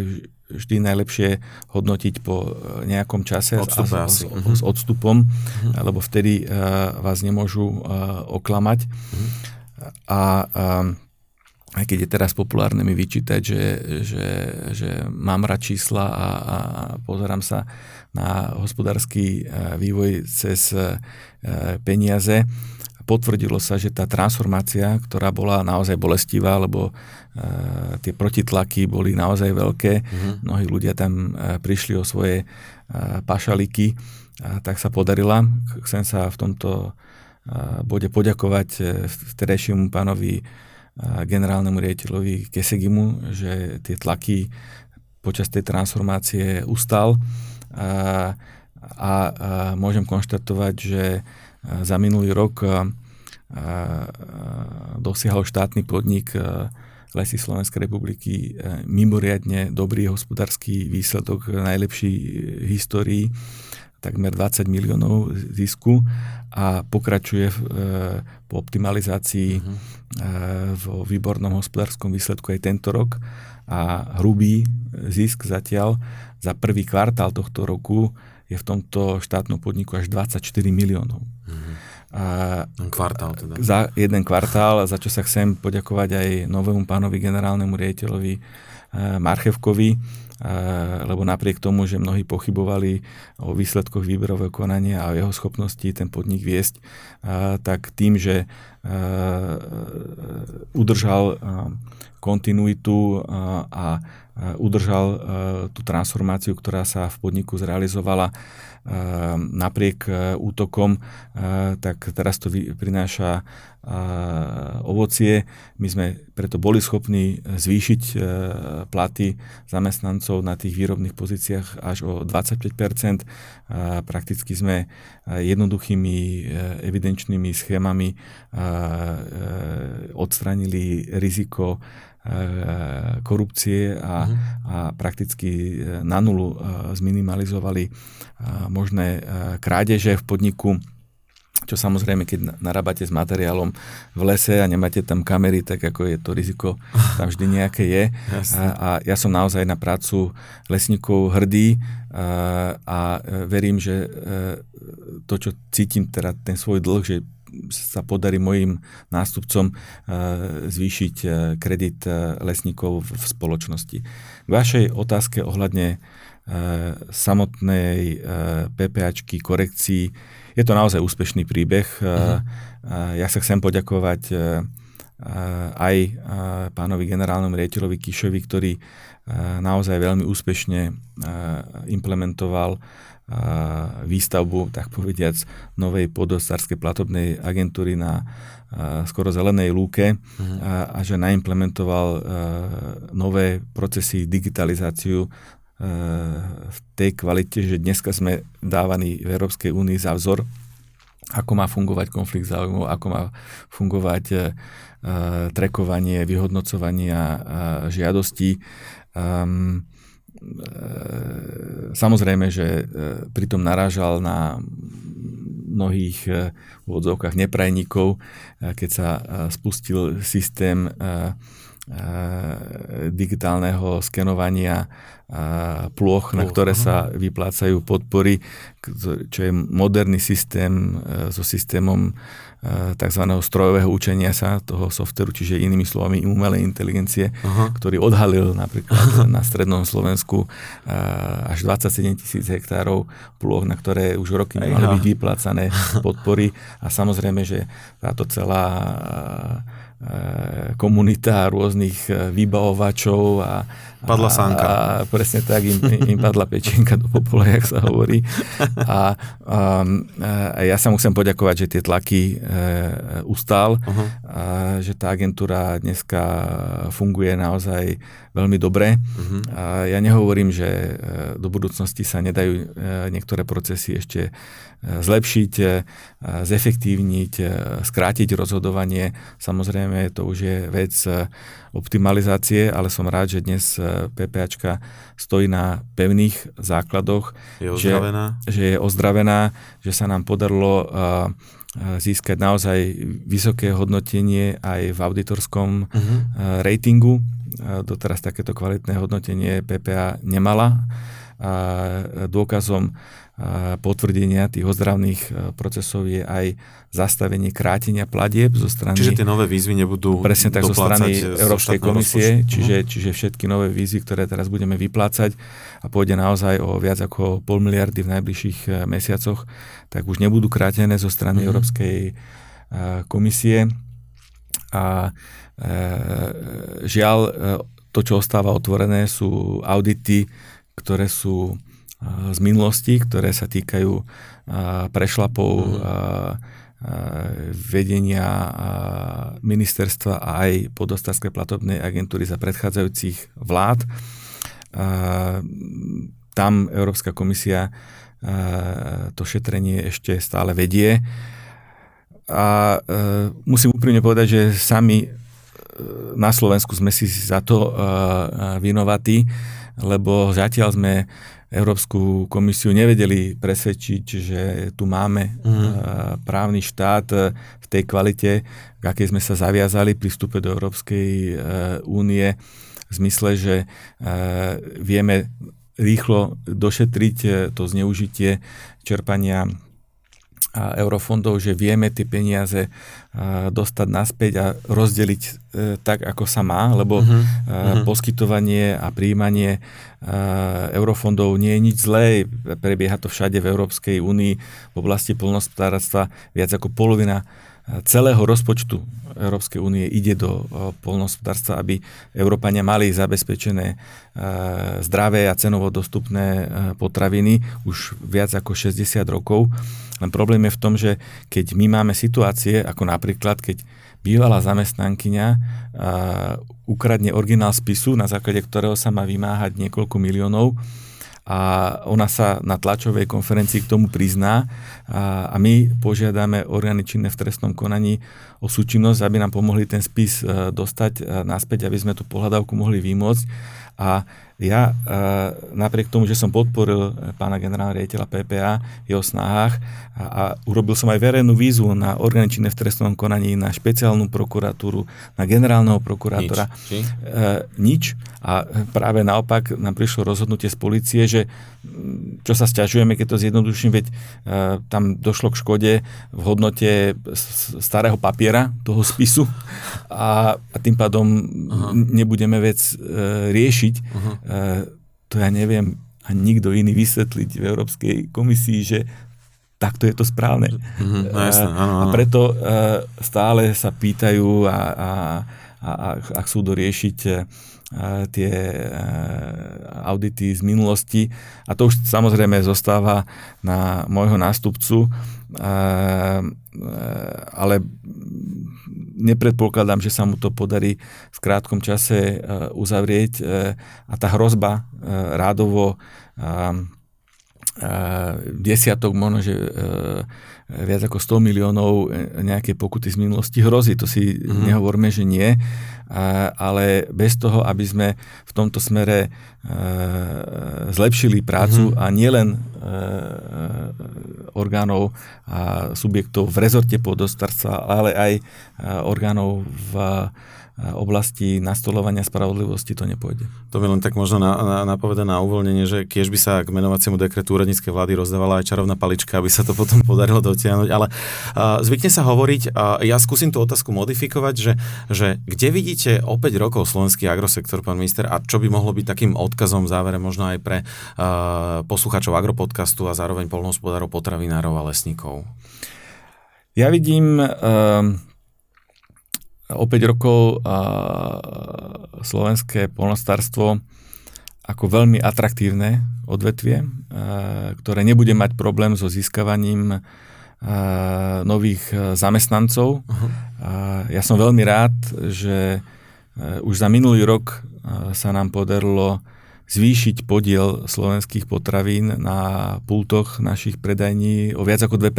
vždy najlepšie hodnotiť po nejakom čase a s, s, mhm. s odstupom, uh-huh. lebo vtedy uh, vás nemôžu uh, oklamať. Uh-huh. A uh, aj keď je teraz populárne mi vyčítať, že, že, že mám rád čísla a, a pozerám sa na hospodársky vývoj cez peniaze, potvrdilo sa, že tá transformácia, ktorá bola naozaj bolestivá, lebo uh, tie protitlaky boli naozaj veľké, mm-hmm. mnohí ľudia tam prišli o svoje pašaliky, tak sa podarila. Chcem sa v tomto bode poďakovať vtedajšiemu pánovi generálnemu riaditeľovi Kesegimu, že tie tlaky počas tej transformácie ustal. A, a môžem konštatovať, že za minulý rok dosiahol štátny podnik Lesy Slovenskej republiky mimoriadne dobrý hospodársky výsledok, najlepší v histórii, takmer 20 miliónov zisku a pokračuje v, po optimalizácii uh-huh. vo výbornom hospodárskom výsledku aj tento rok a hrubý zisk zatiaľ za prvý kvartál tohto roku je v tomto štátnom podniku až 24 miliónov. Uh-huh. A kvartál teda. Za jeden kvartál, za čo sa chcem poďakovať aj novému pánovi generálnemu riaditeľovi eh, Marchevkovi, lebo napriek tomu, že mnohí pochybovali o výsledkoch výberového konania a o jeho schopnosti ten podnik viesť, eh, tak tým, že udržal kontinuitu a udržal tú transformáciu, ktorá sa v podniku zrealizovala, Ehm, napriek e, útokom, e, tak teraz to prináša e, ovocie. My sme preto boli schopní zvýšiť platy zamestnancov na tých výrobných pozíciách až o 25% Prakticky sme jednoduchými evidenčnými schémami odstranili riziko korupcie a, uh-huh. a prakticky na nulu zminimalizovali možné krádeže v podniku, čo samozrejme, keď narábate s materiálom v lese a nemáte tam kamery, tak ako je to riziko tam vždy nejaké je. A, a ja som naozaj na prácu lesníkov hrdý a, a verím, že e, to, čo cítim, teda ten svoj dlh, že sa podarí mojim nástupcom e, zvýšiť e, kredit lesníkov v spoločnosti. K vašej otázke ohľadne Eh, samotnej eh, PPAčky, korekcií. Je to naozaj úspešný príbeh. Uh-huh. Ja sa chcem poďakovať aj pánovi generálnemu riaditeľovi Kišovi, ktorý naozaj veľmi úspešne implementoval výstavbu, tak povediac, novej podostárskej platobnej agentúry na skoro zelenej lúke uh-huh. a, a že naimplementoval nové procesy, digitalizáciu v tej kvalite, že dneska sme dávaní v Európskej únii za vzor, ako má fungovať konflikt záujmov, ako má fungovať uh, trekovanie, vyhodnocovanie uh, žiadostí. Um, Samozrejme, že pritom narážal na mnohých v odzovkách neprajníkov, keď sa spustil systém digitálneho skenovania ploch, na ktoré sa vyplácajú podpory, čo je moderný systém e, so systémom e, tzv. strojového učenia sa toho softveru, čiže inými slovami umelej inteligencie, Aha. ktorý odhalil napríklad na strednom Slovensku e, až 27 tisíc hektárov ploch, na ktoré už roky nemali byť vyplácané podpory a samozrejme, že táto celá komunita rôznych vybavovačov a Padla sánka. A, a presne tak, im, im padla pečenka do popola, jak sa hovorí. A, a, a ja sa musím poďakovať, že tie tlaky e, ustál, uh-huh. a, že tá agentúra dneska funguje naozaj veľmi dobre. Uh-huh. A ja nehovorím, že e, do budúcnosti sa nedajú e, niektoré procesy ešte zlepšiť, zefektívniť, skrátiť rozhodovanie. Samozrejme, to už je vec optimalizácie, ale som rád, že dnes e, PPAčka stojí na pevných základoch. Je ozdravená? Že, že je ozdravená, že sa nám podarilo e, e, získať naozaj vysoké hodnotenie aj v auditorskom uh-huh. ratingu. Doteraz takéto kvalitné hodnotenie PPA nemala. A dôkazom potvrdenia tých ozdravných e, procesov je aj zastavenie krátenia platieb zo strany... Čiže tie nové výzvy nebudú Presne tak zo strany Európskej komisie, čiže, čiže všetky nové výzvy, ktoré teraz budeme vyplácať a pôjde naozaj o viac ako pol miliardy v najbližších e, mesiacoch, tak už nebudú krátené zo strany mm-hmm. Európskej e, komisie. A e, žiaľ, to, čo ostáva otvorené, sú audity, ktoré sú z minulosti, ktoré sa týkajú prešlapov mm vedenia ministerstva a aj podostárskej platobnej agentúry za predchádzajúcich vlád. Tam Európska komisia to šetrenie ešte stále vedie. A musím úprimne povedať, že sami na Slovensku sme si za to vinovatí, lebo zatiaľ sme Európsku komisiu nevedeli presvedčiť, že tu máme mm. právny štát e, v tej kvalite, v akej sme sa zaviazali pri vstupe do Európskej e, únie, v zmysle, že vieme rýchlo došetriť to zneužitie čerpania eurofondov, že vieme tie peniaze dostať naspäť a rozdeliť e, tak, ako sa má, lebo uh-huh. poskytovanie a príjmanie eurofondov nie je nič zlé. Prebieha to všade v Európskej únii v oblasti polnospodárstva. Viac ako polovina celého rozpočtu Európskej únie ide do polnospodárstva, aby Európania mali zabezpečené zdravé a cenovo dostupné potraviny už viac ako 60 rokov. Len problém je v tom, že keď my máme situácie, ako napríklad, keď bývalá zamestnankyňa ukradne originál spisu, na základe ktorého sa má vymáhať niekoľko miliónov, a ona sa na tlačovej konferencii k tomu prizná. A, a my požiadame orgány činné v trestnom konaní o súčinnosť, aby nám pomohli ten spis e, dostať e, naspäť, aby sme tú pohľadavku mohli vymôcť a ja e, napriek tomu, že som podporil pána generálneho riaditeľa PPA v jeho snahách a, a urobil som aj verejnú výzvu na organičné v trestnom konaní, na špeciálnu prokuratúru, na generálneho prokurátora. Nič. E, nič. A práve naopak nám prišlo rozhodnutie z policie, že čo sa stiažujeme, keď to zjednoduším, veď e, tam došlo k škode v hodnote starého papiera, toho spisu a, a tým pádom Aha. nebudeme vec e, riešiť. Aha. E, to ja neviem a nikto iný vysvetliť v Európskej komisii, že takto je to správne. Mm-hmm, no jasné, áno, áno. A preto e, stále sa pýtajú a, a, a, a chcú doriešiť tie audity z minulosti. A to už samozrejme zostáva na môjho nástupcu, ale nepredpokladám, že sa mu to podarí v krátkom čase uzavrieť a tá hrozba rádovo desiatok, možno, že viac ako 100 miliónov nejaké pokuty z minulosti hrozí. To si mm-hmm. nehovorme, že nie ale bez toho, aby sme v tomto smere e, zlepšili prácu mm-hmm. a nielen e, orgánov a subjektov v rezorte podostarstva, ale aj e, orgánov v oblasti nastolovania spravodlivosti to nepôjde. To by len tak možno na, na, napovedať na uvoľnenie, že keď by sa k menovaciemu dekretu úradníckej vlády rozdávala aj čarovná palička, aby sa to potom podarilo dotiahnuť. Ale uh, zvykne sa hovoriť, uh, ja skúsim tú otázku modifikovať, že, že kde vidíte o 5 rokov slovenský agrosektor, pán minister, a čo by mohlo byť takým odkazom v závere možno aj pre uh, poslucháčov agropodcastu a zároveň polnohospodárov, potravinárov a lesníkov? Ja vidím uh, o 5 rokov a slovenské polnostárstvo ako veľmi atraktívne odvetvie, ktoré nebude mať problém so získavaním nových zamestnancov. Uh-huh. Ja som veľmi rád, že už za minulý rok sa nám podarilo zvýšiť podiel slovenských potravín na pultoch našich predajní o viac ako 2%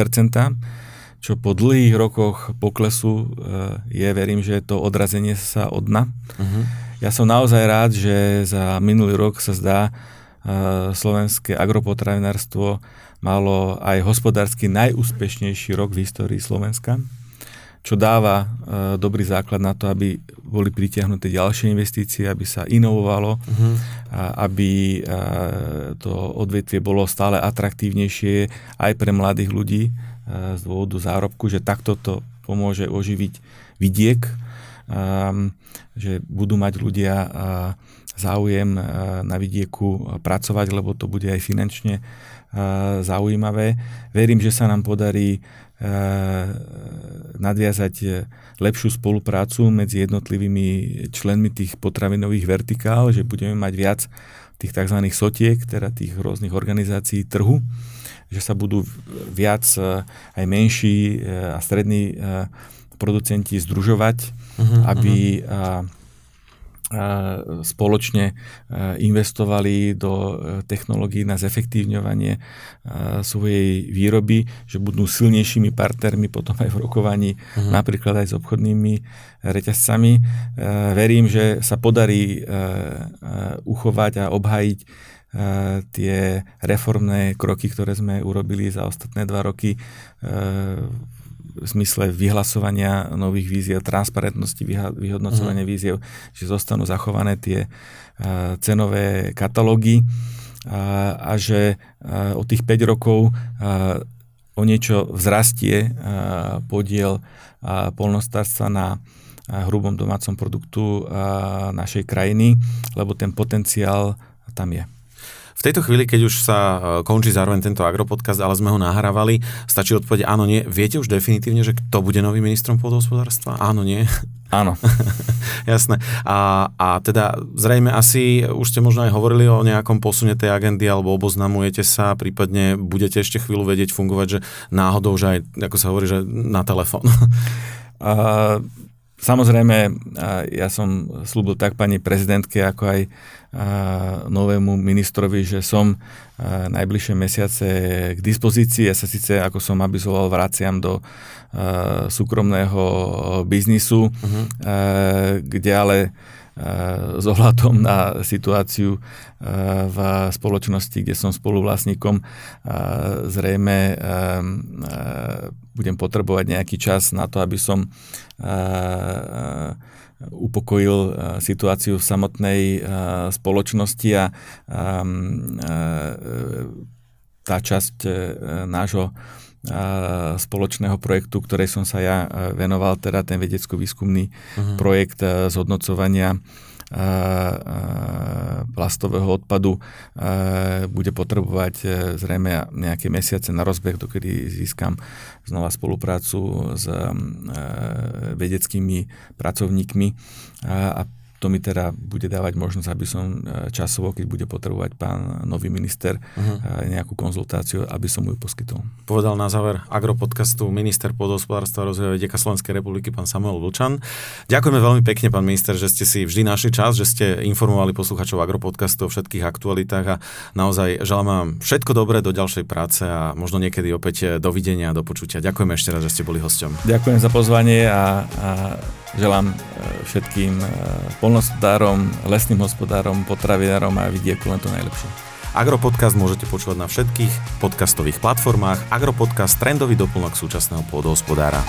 čo po dlhých rokoch poklesu eh, je, verím, že je to odrazenie sa od dna. Uh-huh. Ja som naozaj rád, že za minulý rok sa zdá, eh, slovenské agropotravinárstvo malo aj hospodársky najúspešnejší rok v histórii Slovenska. čo dáva dobrý základ na to, aby boli pritiahnuté ďalšie investície, aby sa inovovalo, uh-huh. aby to odvetvie bolo stále atraktívnejšie aj pre mladých ľudí z dôvodu zárobku, že takto to pomôže oživiť vidiek, že budú mať ľudia záujem na vidieku pracovať, lebo to bude aj finančne zaujímavé. Verím, že sa nám podarí nadviazať lepšiu spoluprácu medzi jednotlivými členmi tých potravinových vertikál, že budeme mať viac tých tzv. sotiek, teda tých rôznych organizácií trhu, že sa budú viac e, aj menší e, a strední e, producenti združovať, uh-huh, aby uh-huh spoločne investovali do technológií na zefektívňovanie svojej výroby, že budú silnejšími partnermi potom aj v rokovaní, uh-huh. napríklad aj s obchodnými reťazcami. Verím, že sa podarí uchovať a obhajiť tie reformné kroky, ktoré sme urobili za ostatné dva roky v zmysle vyhlasovania nových víziev, transparentnosti vyhodnocovania uh-huh. víziev, že zostanú zachované tie uh, cenové katalógy a, a že od tých 5 rokov o niečo vzrastie podiel polnostárstva na hrubom domácom produktu našej krajiny, lebo ten potenciál tam je. V tejto chvíli, keď už sa e, končí zároveň tento agropodcast, ale sme ho nahrávali, stačí odpovedať áno, nie. Viete už definitívne, že kto bude novým ministrom pôdohospodárstva? Áno, nie? Áno. Jasné. A, a teda zrejme asi už ste možno aj hovorili o nejakom posune tej agendy alebo oboznamujete sa, prípadne budete ešte chvíľu vedieť fungovať, že náhodou, že aj, ako sa hovorí, že na telefón. Uh, samozrejme, ja som slúbil tak pani prezidentke, ako aj novému ministrovi, že som najbližšie mesiace k dispozícii. Ja sa síce, ako som abizoval, vraciam do súkromného biznisu, uh-huh. kde ale s ohľadom na situáciu v spoločnosti, kde som spoluvlastníkom, zrejme budem potrebovať nejaký čas na to, aby som upokojil eh, situáciu v samotnej eh, spoločnosti a ehm, eh, tá časť nášho spoločného projektu, ktorej som sa ja venoval, teda ten vedecko-výskumný uh-huh. projekt zhodnocovania plastového odpadu bude potrebovať e, zrejme nejaké mesiace na rozbeh, dokedy získam znova spoluprácu s e, vedeckými pracovníkmi a to mi teda bude dávať možnosť, aby som e, časovo, keď bude potrebovať pán nový minister uh-huh. nejakú konzultáciu, aby som ju poskytol. Povedal na záver agropodcastu minister pôdohospodárstva a rozvoja Deka Slovenskej republiky pán Samuel Vlčan. Ďakujeme veľmi pekne, pán minister, že ste si vždy našli čas, že ste informovali posluchačov agropodcastu o všetkých aktualitách a naozaj želám vám všetko dobré do ďalšej práce a možno niekedy opäť dovidenia a do počutia. Ďakujeme ešte raz, že ste boli hosťom. Ďakujem za pozvanie a, a Želám e, všetkým e, polnospodárom, lesným hospodárom, potravinárom a vidieku len to najlepšie. Agropodcast môžete počúvať na všetkých podcastových platformách. Agropodcast trendový doplnok súčasného pôdohospodára.